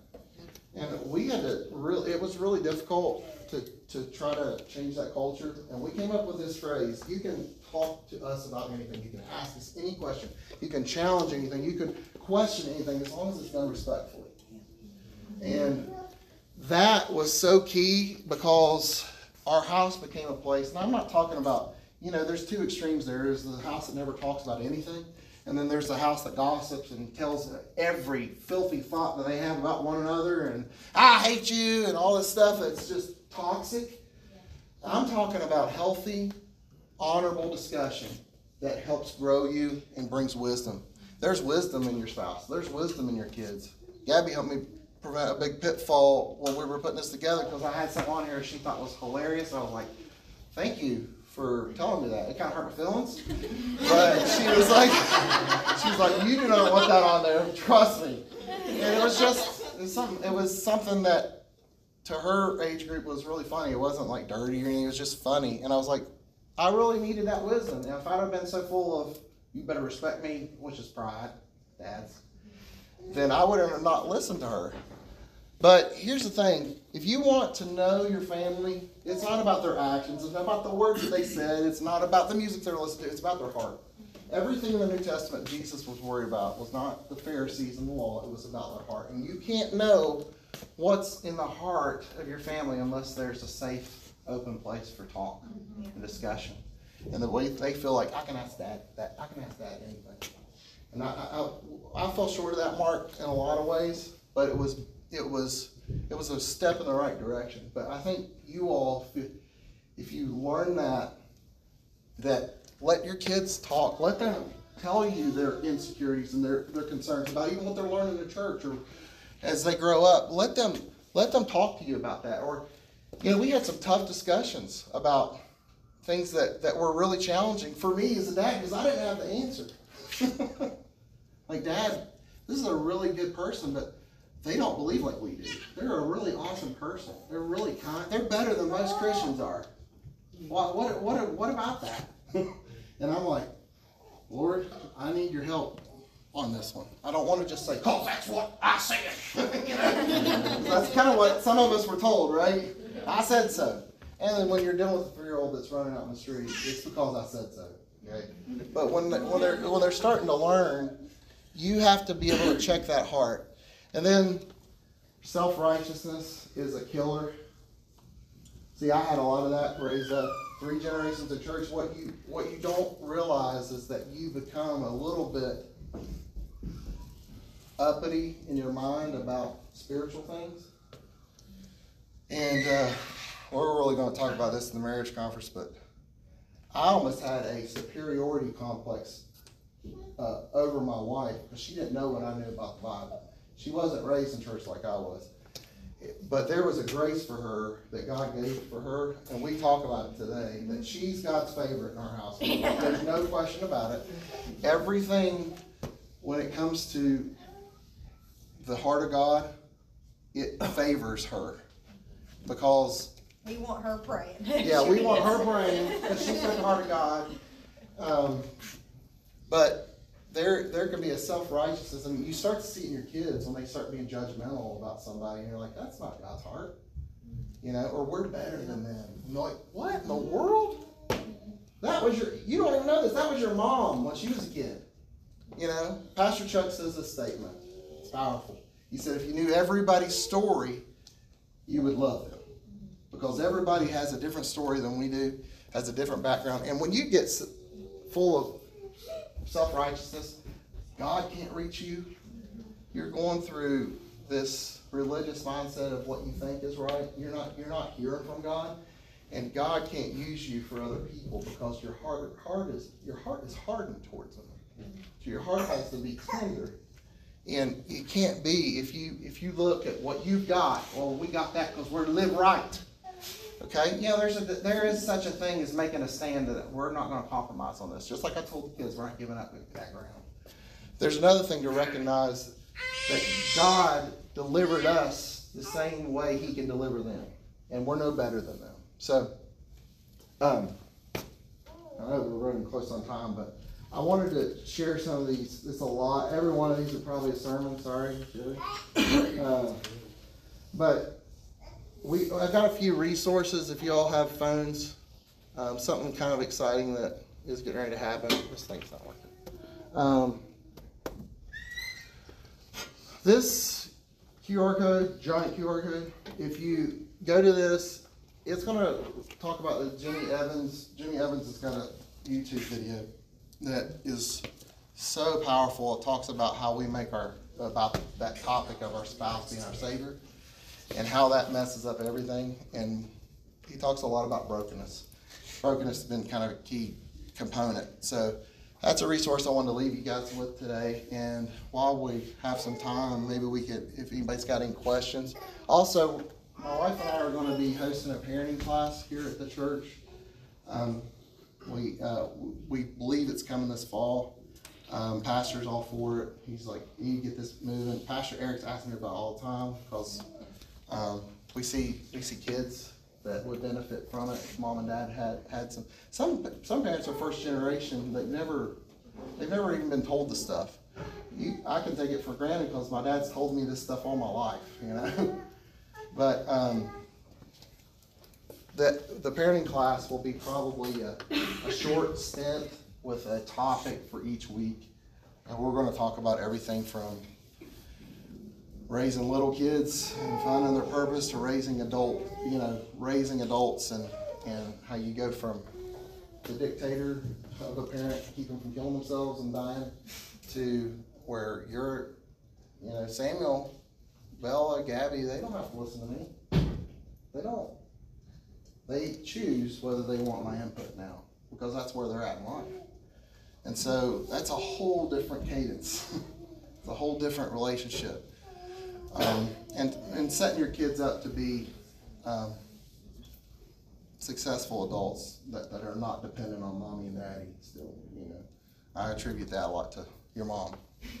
And we had to really. It was really difficult to to try to change that culture. And we came up with this phrase: "You can talk to us about anything. You can ask us any question. You can challenge anything. You can question anything as long as it's done respectfully." And that was so key because our house became a place, and I'm not talking about, you know, there's two extremes. There's the house that never talks about anything, and then there's the house that gossips and tells every filthy thought that they have about one another, and I hate you, and all this stuff that's just toxic. I'm talking about healthy, honorable discussion that helps grow you and brings wisdom. There's wisdom in your spouse, there's wisdom in your kids. Gabby helped me prevent a big pitfall when we were putting this together because I had something on here she thought was hilarious. I was like, thank you for telling me that. It kind of hurt my feelings. But she was like, she was like, you do not want that on there. Trust me. And it was just it was something. It was something that to her age group was really funny. It wasn't like dirty or anything. It was just funny. And I was like, I really needed that wisdom. And if I'd have been so full of you better respect me, which is pride, dads, then I would have not listened to her. But here's the thing if you want to know your family, it's not about their actions, it's not about the words that they said, it's not about the music they're listening to, it's about their heart. Everything in the New Testament Jesus was worried about was not the Pharisees and the law, it was about their heart. And you can't know what's in the heart of your family unless there's a safe, open place for talk mm-hmm. and discussion. And the way they feel like, I can ask dad, that, I can ask that, anything. And I, I, I fell short of that mark in a lot of ways, but it was it was it was a step in the right direction. But I think you all, if, you learn that, that let your kids talk, let them tell you their insecurities and their, their concerns about even what they're learning in church or as they grow up. Let them let them talk to you about that. Or you know, we had some tough discussions about things that, that were really challenging for me as a dad because I didn't have the answer. [LAUGHS] like, Dad, this is a really good person, but they don't believe like we do. They're a really awesome person. They're really kind. They're better than most Christians are. What, what, what, what about that? [LAUGHS] and I'm like, Lord, I need your help on this one. I don't want to just say, "Oh, that's what I said." [LAUGHS] you know? that's kind of what some of us were told, right? I said so. And then when you're dealing with a three-year-old that's running out in the street, it's because I said so. But when when they're when they're starting to learn, you have to be able to check that heart. And then self-righteousness is a killer. See, I had a lot of that raised up three generations of church. What you what you don't realize is that you become a little bit uppity in your mind about spiritual things. And uh, we're really going to talk about this in the marriage conference, but I almost had a superiority complex uh, over my wife because she didn't know what I knew about the Bible. She wasn't raised in church like I was. But there was a grace for her that God gave for her, and we talk about it today, that she's God's favorite in our house. There's no question about it. Everything, when it comes to the heart of God, it favors her. Because We want her praying. yeah, we want her [LAUGHS] praying because she's in the heart of God. Um, but there, there can be a self righteousness, I mean, you start to see it in your kids when they start being judgmental about somebody, and you're like, "That's not God's heart," you know, or we're better than them. You're like, "What in the world? That was your, you don't even know this. That was your mom when she was a kid." You know, Pastor Chuck says this statement. It's powerful. He said, "If you knew everybody's story, you would love them." because everybody has a different story than we do, has a different background. And when you get full of self righteousness, God can't reach you. You're going through this religious mindset of what you think is right. You're not you're not hearing from God, and God can't use you for other people because your heart heart is your heart is hardened towards them. So your heart has to be tender. And it can't be if you if you look at what you've got. Well, we got that because we're live right. Okay, yeah, there's a there is such a thing as making a stand that we're not going to compromise on this. Just like I told the kids, we're not giving up that ground. There's another thing to recognize that God delivered us the same way He can deliver them, and we're no better than them. So, um, I know we're running close on time, but I wanted to share some of these. It's a lot. Every one of these are probably a sermon. Sorry. Uh, but we I've got a few resources if you all have phones. Um, something kind of exciting that is getting ready to happen. This thing's not working. Um, this QR code, giant QR code, if you go to this, it's going to talk about the Jimmy Evans. Jimmy Evans has got a YouTube video that is so powerful. It talks about how we make our, about that topic of our spouse being our Savior and how that messes up everything. And he talks a lot about brokenness. Brokenness has been kind of a key component. So that's a resource I wanted to leave you guys with today. And while we have some time, maybe we could, if anybody's got any questions. Also, my wife and I are going to be hosting a parenting class here at the church. Um, We, uh, we believe it's coming this fall. Um, pastor's all for it. He's like, you need to get this moving. Pastor Eric's asking me about all the time because um, we see we see kids that would benefit from it. Mom and dad had had some some some parents are first generation. They've never they've never even been told the stuff. You, I can take it for granted because my dad's told me this stuff all my life, you know. [LAUGHS] but um, the the parenting class will be probably a, a short stint with a topic for each week, and we're going to talk about everything from raising little kids and finding their purpose to raising adult, you know, raising adults and, and how you go from the dictator of a parent to keep them from killing themselves and dying to where you're, you know, Samuel, Bella, Gabby, they don't have to listen to me. They don't. They choose whether they want my input now because that's where they're at in life. And so that's a whole different cadence. [LAUGHS] it's a whole different relationship um, and and setting your kids up to be um, successful adults that, that are not dependent on mommy and daddy. Still, you know, I attribute that a lot to your mom,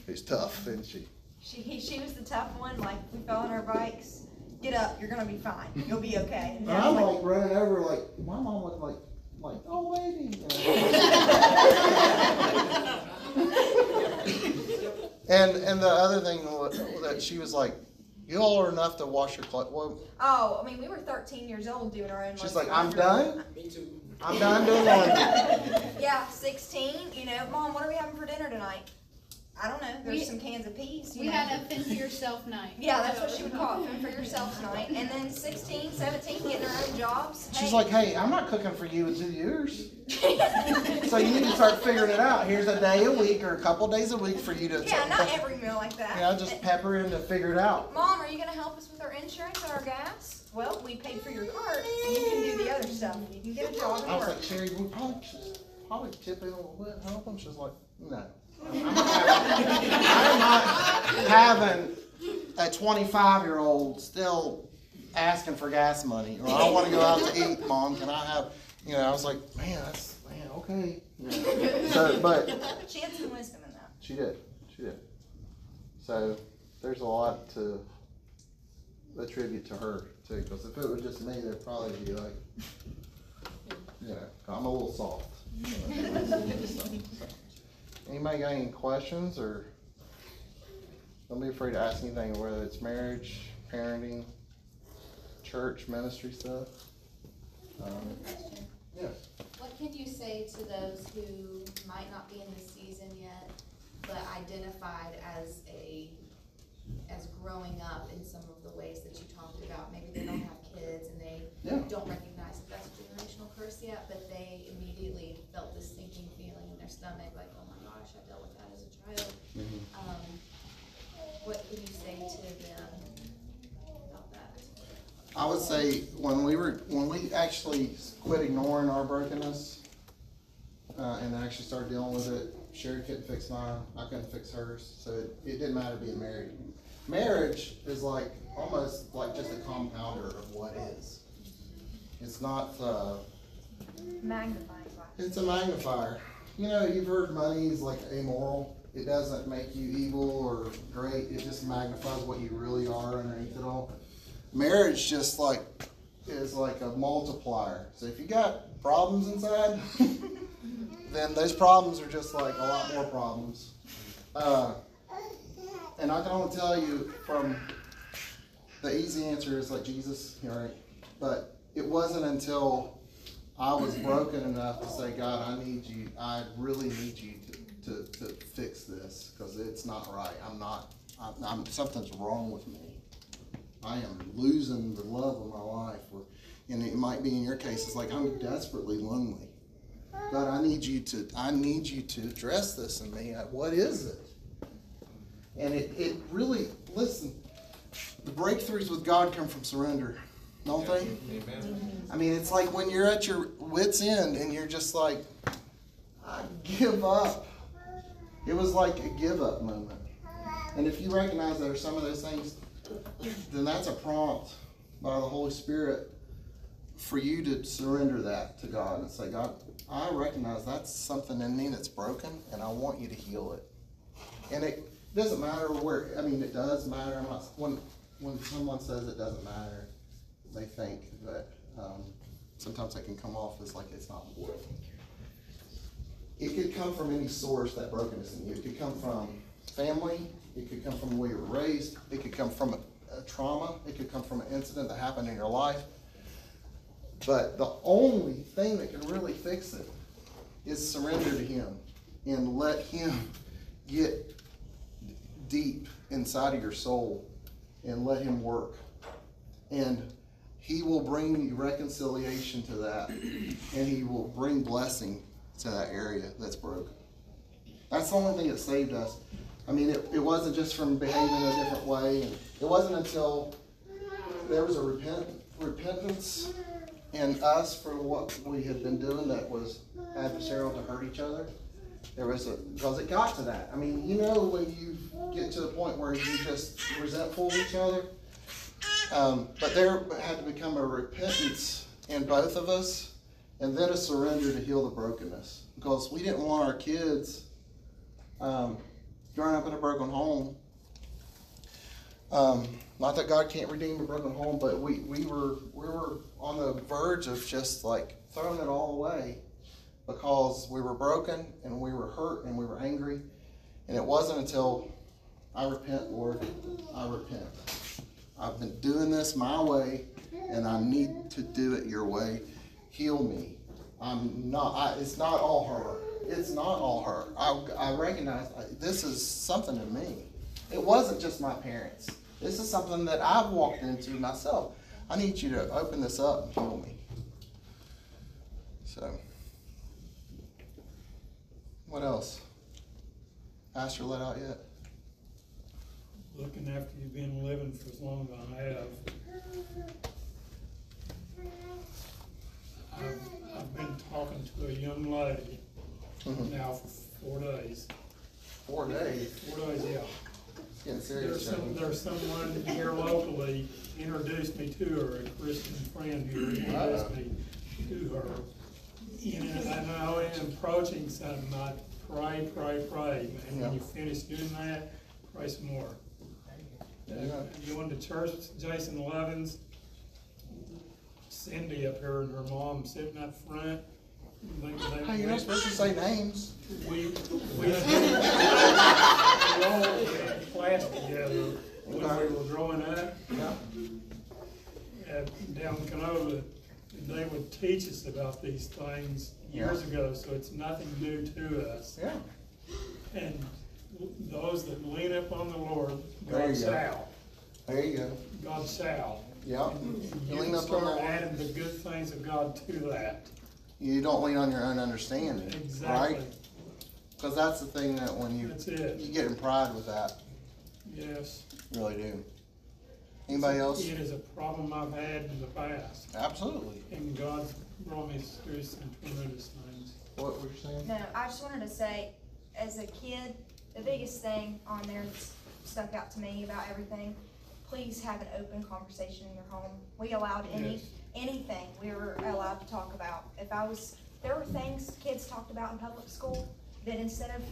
who's tough, isn't she? She, she was the tough one, like, we fell on our bikes, get up, you're gonna be fine, you'll be okay. And And I'm like, like running over, like my mom was like, like, oh baby. [LAUGHS] [LAUGHS] you know. and and the other thing wa- that she was like, you all are enough to wash your clothes. Well, Oh, I mean, we were thirteen years old doing our own. she's like, like, I'm done. Me too. I'm done doing laundry. [LAUGHS] Yeah, sixteen, you know, mom, what are we having for dinner tonight? I don't know, there's We- some cans of peas, you We know. had a fend for yourself night. [LAUGHS] Yeah, that's what she would call it, [LAUGHS] fend for yourself night. And then 16, 17, getting their own jobs. She's Hey. like, hey, I'm not cooking for you until yours. [LAUGHS] So you need to start figuring it out. Here's a day a week or a couple days a week for you to. Yeah, not every meal like that. Yeah, just pepper in to figure it out. Mom, are you gonna help us with our insurance and our gas? Well, we paid for your cart, and you can do the other stuff. You can get a job I and was work. like, Sherry, we probably should probably chip in a little bit, help them. She's like, no. I'm not having, I'm not having a 25 year old still asking for gas money, or I want to go out to eat, mom. Can I have, you know, I was like, man, that's, man, okay. You. So, but She had some wisdom in that. She did. She did. So there's a lot to attribute to her too. Because if it was just me, there'd probably be like, you know, I'm a little soft. [LAUGHS] Anybody got any questions or don't be afraid to ask anything, whether it's marriage, parenting, church, ministry stuff. Um, yeah. What can you say to those who might not be in the season yet, but identified as a, as growing up in some of the ways that you talked about? Maybe they don't have kids and they Yeah. don't recognize that that's a generational curse yet, but they immediately felt this sinking feeling in their stomach, like, oh my gosh, I dealt with that as a child. Um, what can you say to them about that? I would say when we were when we actually quit ignoring our brokenness uh, and actually started dealing with it, Sherry couldn't fix mine, I couldn't fix hers, so it, it didn't matter being married. Marriage is like almost like just a compounder of what is. It's not. Uh, Magnifying glass. it's a magnifier. You know, you've heard money is like amoral. It doesn't make you evil or great. It just magnifies what you really are underneath it all. Marriage just like is like a multiplier. So if you got problems inside, [LAUGHS] then those problems are just like a lot more problems. Uh, and I can only tell you from the easy answer is like Jesus, right? But it wasn't until I was broken enough to say, God, I need you. I really need you to, to, fix this because it's not right. I'm not. I'm, I'm something's wrong with me. I am losing the love of my life, or, and it might be in your case. It's like I'm desperately lonely. God, I need you to. I need you to address this in me. Uh, what is it? And it, it really listen. The breakthroughs with God come from surrender, don't they? Amen. I mean, it's like when you're at your wits' end and you're just like, I give up. It was like a give up moment. And if you recognize there are some of those things, then that's a prompt by the Holy Spirit for you to surrender that to God and say, God, I recognize that's something in me that's broken, and I want you to heal it. And it doesn't matter where. I mean, it does matter. Not, when when someone says it doesn't matter, they think that um, sometimes they can come off as like it's not important. It could come from any source that brokenness in you. It could come from family. It could come from the way you were raised. It could come from a, a trauma. It could come from an incident that happened in your life. But the only thing that can really fix it is surrender to Him and let Him get deep inside of your soul and let Him work. And He will bring you reconciliation to that, and He will bring blessing to that area that's broken. That's the only thing that saved us. I mean, it, it wasn't just from behaving a different way. And it wasn't until there was a repent, repentance in us for what we had been doing that was adversarial to hurt each other. There was a, because it got to that. I mean, you know, when you get to the point where you just resentful of each other. Um, but there had to become a repentance in both of us and then a surrender to heal the brokenness. Because we didn't want our kids um, growing up in a broken home. Um, not that God can't redeem a broken home, but we, we were we were on the verge of just like throwing it all away because we were broken and we were hurt and we were angry. And it wasn't until I repent, Lord, I repent. I've been doing this my way and I need to do it your way. Heal me. I'm not, I, it's not all her. It's not all her. I, I recognize I, this is something in me. It wasn't just my parents. This is something that I've walked into myself. I need you to open this up and heal me. So, what else? Pastor let out yet? Looking after you've been living for as long as I have. I've, I've been talking to a young lady Mhm. now for four days. Four days. Four days, yeah. It's getting There's serious. some, Johnny. there's someone here locally introduced me to her, a Christian friend who introduced me to her. You know, and I am approaching something, I pray, pray, pray, and when you finish doing that, pray some more. Uh, Yeah. Going to church, Jason Lovins, Cindy up here and her mom sitting up front. They- they- Hey, you're not supposed to say names. we, we, we all went class together when we were growing up Yeah. at, down in Canova. And they would teach us about these things years ago, so it's nothing new to us. Yeah. And those that lean up on the Lord, There God you go. shall, There you go. God shall. Yeah. And You You lean can up on start the- adding the good things of God to that. You don't lean on your own understanding, Exactly. right? Because that's the thing that when you That's it. you get in pride with that, Yes. you really do. Anybody else? It is a problem I've had in the past. Absolutely. And God's brought me through some tremendous things. What were you saying? No, I just wanted to say, as a kid, the biggest thing on there that's stuck out to me about everything, please have an open conversation in your home. We allowed any, Yes. anything we were allowed to talk about. If I was, there were things kids talked about in public school that instead of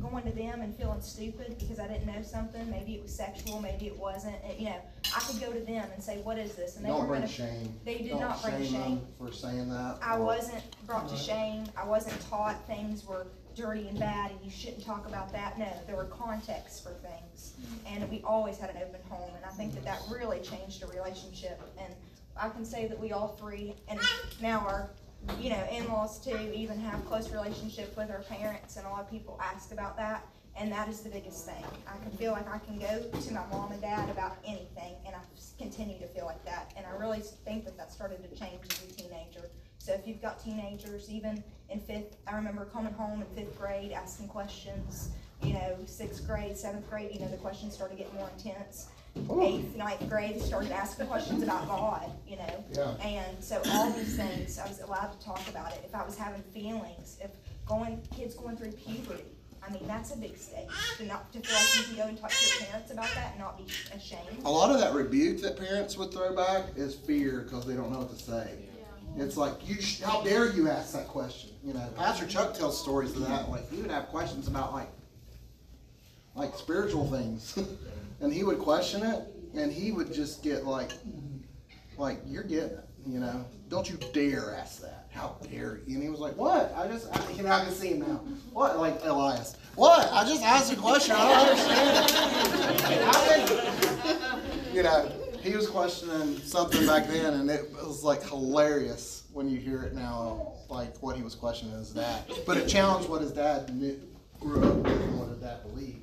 going to them and feeling stupid because I didn't know something, maybe it was sexual, maybe it wasn't, and, you know, I could go to them and say, what is this? And they Don't were bring gonna shame. They did Don't not bring them shame. For saying that. I or- wasn't brought to shame, I wasn't taught things were dirty and bad and you shouldn't talk about that, no, there were contexts for things. And we always had an open home, and I think that that really changed a relationship, and I can say that we all three, and now our, you know, in-laws too, even have close relationship with our parents, and a lot of people ask about that, and that is the biggest thing. I can feel like I can go to my mom and dad about anything, and I continue to feel like that, and I really think that that started to change as a teenager. So if you've got teenagers, even in fifth, I remember coming home in fifth grade, asking questions, you know, sixth grade, seventh grade, you know, the questions started getting more intense. Eighth, ninth grade, started asking questions about God, you know? Yeah. And so all these things, I was allowed to talk about it. If I was having feelings, if going, kids going through puberty, I mean, that's a big stage. To not, to feel like you can go and talk to your parents about that and not be ashamed. A lot of that rebuke that parents would throw back is fear because they don't know what to say. It's like, you, how dare you ask that question? You know, Pastor Chuck tells stories of that. Like he would have questions about like, like spiritual things, [LAUGHS] and he would question it, and he would just get like, like you're getting it. You know, don't you dare ask that. How dare you? And he was like, what? I just, I, you know, I can see him now. What? Like Elias. What? I just asked a question. I don't understand. How [LAUGHS] did, you know, he was questioning something back then, and it was like hilarious when you hear it now, like what he was questioning his dad. But it challenged what his dad knew, grew up with and what his dad believed.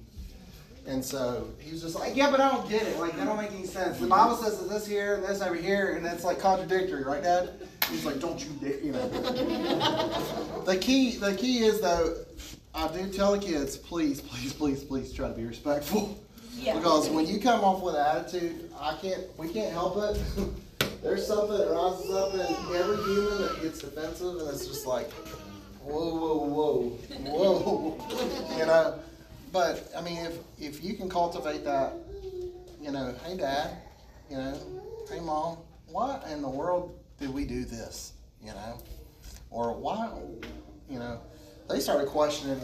And so he was just like, yeah, but I don't get it. Like, that don't make any sense. The Bible says that this here and this over here, and it's like contradictory, right, Dad? He's like, don't you dare, you know. [LAUGHS] the key, the key is though, I do tell the kids, please, please, please, please try to be respectful. Yeah. Because when you come off with an attitude, I can't, we can't help it. [LAUGHS] There's something that rises up in every human that gets defensive, and it's just like, whoa, whoa, whoa, whoa, [LAUGHS] you know. But I mean, if if you can cultivate that, you know, hey dad, you know, hey mom, why in the world did we do this, you know, or why, you know, they started questioning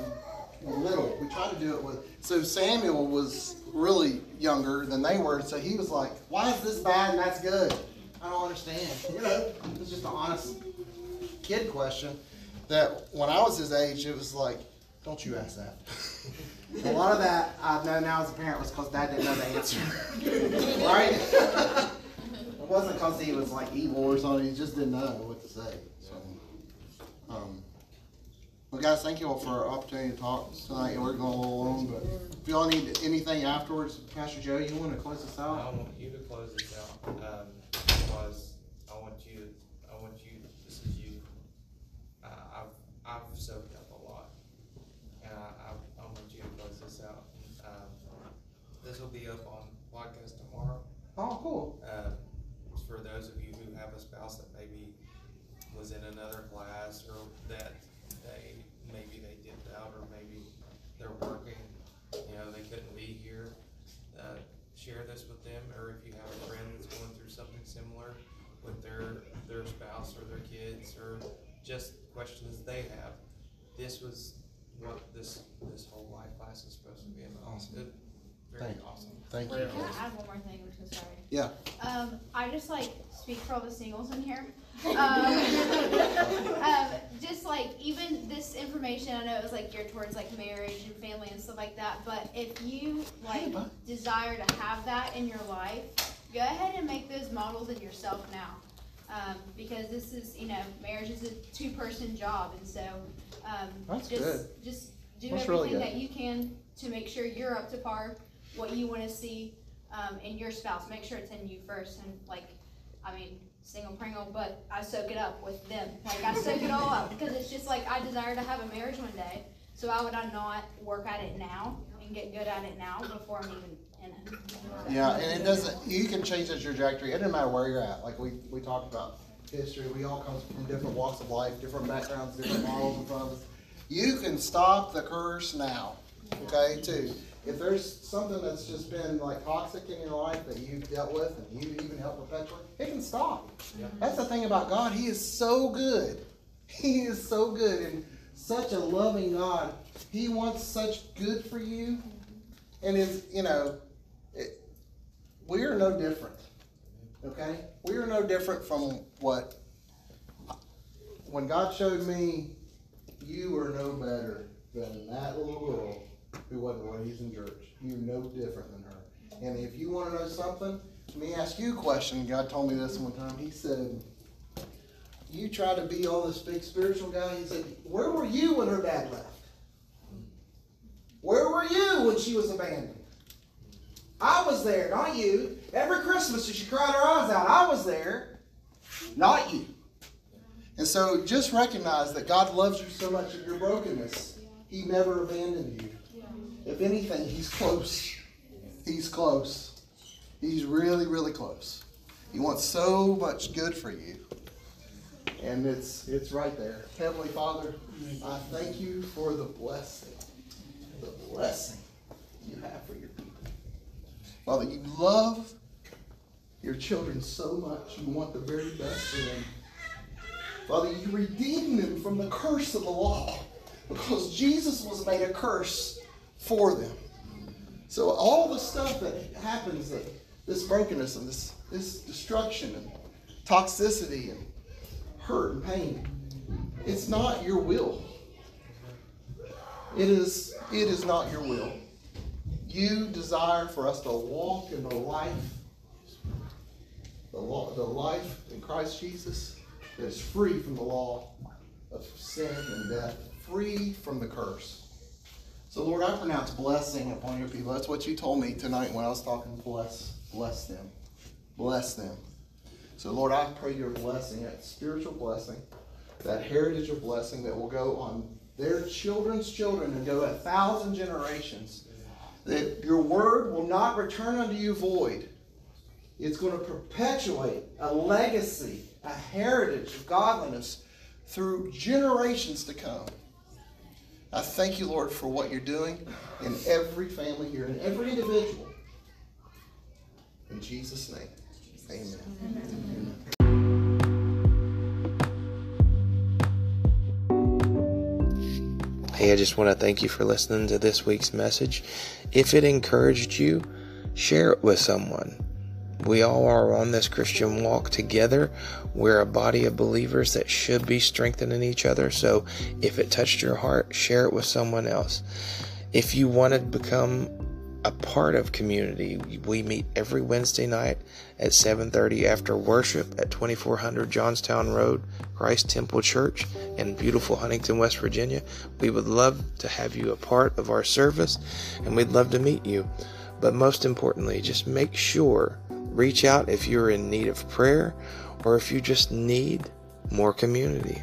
little. We tried to do it with. So Samuel was really younger than they were, so he was like, "Why is this bad and that's good? I don't understand." You know, it's just an honest kid question. That when I was his age, it was like, "Don't you ask that." [LAUGHS] a lot of that I know now as a parent was because Dad didn't know the answer, [LAUGHS] right? it wasn't because he was like evil or something. He just didn't know what to say. So, um, well, guys, thank you all for our opportunity to talk tonight. We're going a little long, but if y'all need anything afterwards, Pastor Joe, you want to close this out? I want you to close this out, um, because I want you, I want you, this is you. Uh, I've, I've soaked up a lot, and I, I, I want you to close this out. Um, this will be up on podcast tomorrow. Oh, cool. Uh, for those of you who have a spouse that maybe was in another class or that they, maybe they dipped out or maybe they're working, you know, they couldn't be here. Uh, share this with them, or if you have a friend that's going through something similar with their, their spouse or their kids, or just questions they have. This was what this, this whole life class is supposed to be about. Awesome. It- Very Thank you. awesome. Thank you. Can I add one more thing? I'm so sorry. Yeah. Um, I just like speak for all the singles in here. Um, [LAUGHS] um, just like even this information, I know it was like geared towards like marriage and family and stuff like that. But if you like desire to have that in your life, go ahead and make those models in yourself now. Um, because this is, you know, marriage is a two-person job, and so um, That's just good. just do That's everything good. that you can to make sure you're up to par, what you want to see um, in your spouse. Make sure it's in you first, and like, I mean, single pringle, but I soak it up with them. Like I soak it all up because it's just like I desire to have a marriage one day. So why would I not work at it now and get good at it now before I'm even? Yeah, and it doesn't, you can change the trajectory. It doesn't matter where you're at. Like we, we talked about history. We all come from different walks of life, different backgrounds, different models in front of us. You can stop the curse now, okay, too. If there's something that's just been like toxic in your life that you've dealt with and you even helped perpetuate, it can stop. That's the thing about God. He is so good. [LAUGHS] He is so good and such a loving God. He wants such good for you. And is, you know, we are no different. Okay? We are no different from what when God showed me you are no better than that little girl who wasn't raised in church. You're no different than her. And if you want to know something, let me ask you a question. God told me this one time. He said, You try to be all this big spiritual guy. He said, Where were you when her dad left? Where were you when she was abandoned? I was there, not you. Every Christmas she cried her eyes out. I was there, not you. And so just recognize that God loves you so much in your brokenness. He never abandoned you. If anything, He's close. He's close. He's really, really close. He wants so much good for you. And it's it's right there. Heavenly Father, I thank you for the blessing. The blessing you have for. Father, you love your children so much. You want the very best for them. Father, you redeem them from the curse of the law because Jesus was made a curse for them. So all the stuff that happens, this brokenness and this, this destruction and toxicity and hurt and pain, it's not your will. It is, it is not your will. You desire for us to walk in the life, the, law, the life in Christ Jesus that is free from the law of sin and death, free from the curse. So, Lord, I pronounce blessing upon your people. That's what you told me tonight when I was talking. Bless, bless them, bless them. So, Lord, I pray your blessing, that spiritual blessing, that heritage of blessing that will go on their children's children and go a thousand generations. That your word will not return unto you void. It's going to perpetuate a legacy, a heritage of godliness through generations to come. I thank you, Lord, for what you're doing in every family here, in every individual. In Jesus' name, amen. Hey, I just want to thank you for listening to this week's message. If it encouraged you, share it with someone. We all are on this Christian walk together. We're a body of believers that should be strengthening each other. So if it touched your heart, share it with someone else. If you want to become a part of community, we meet every Wednesday night at 7:30 after worship at 2400 Johnstown Road, Christ Temple Church in beautiful Huntington, West Virginia. We would love to have you a part of our service and we'd love to meet you. But most importantly, just make sure Reach out if you're in need of prayer or if you just need more community.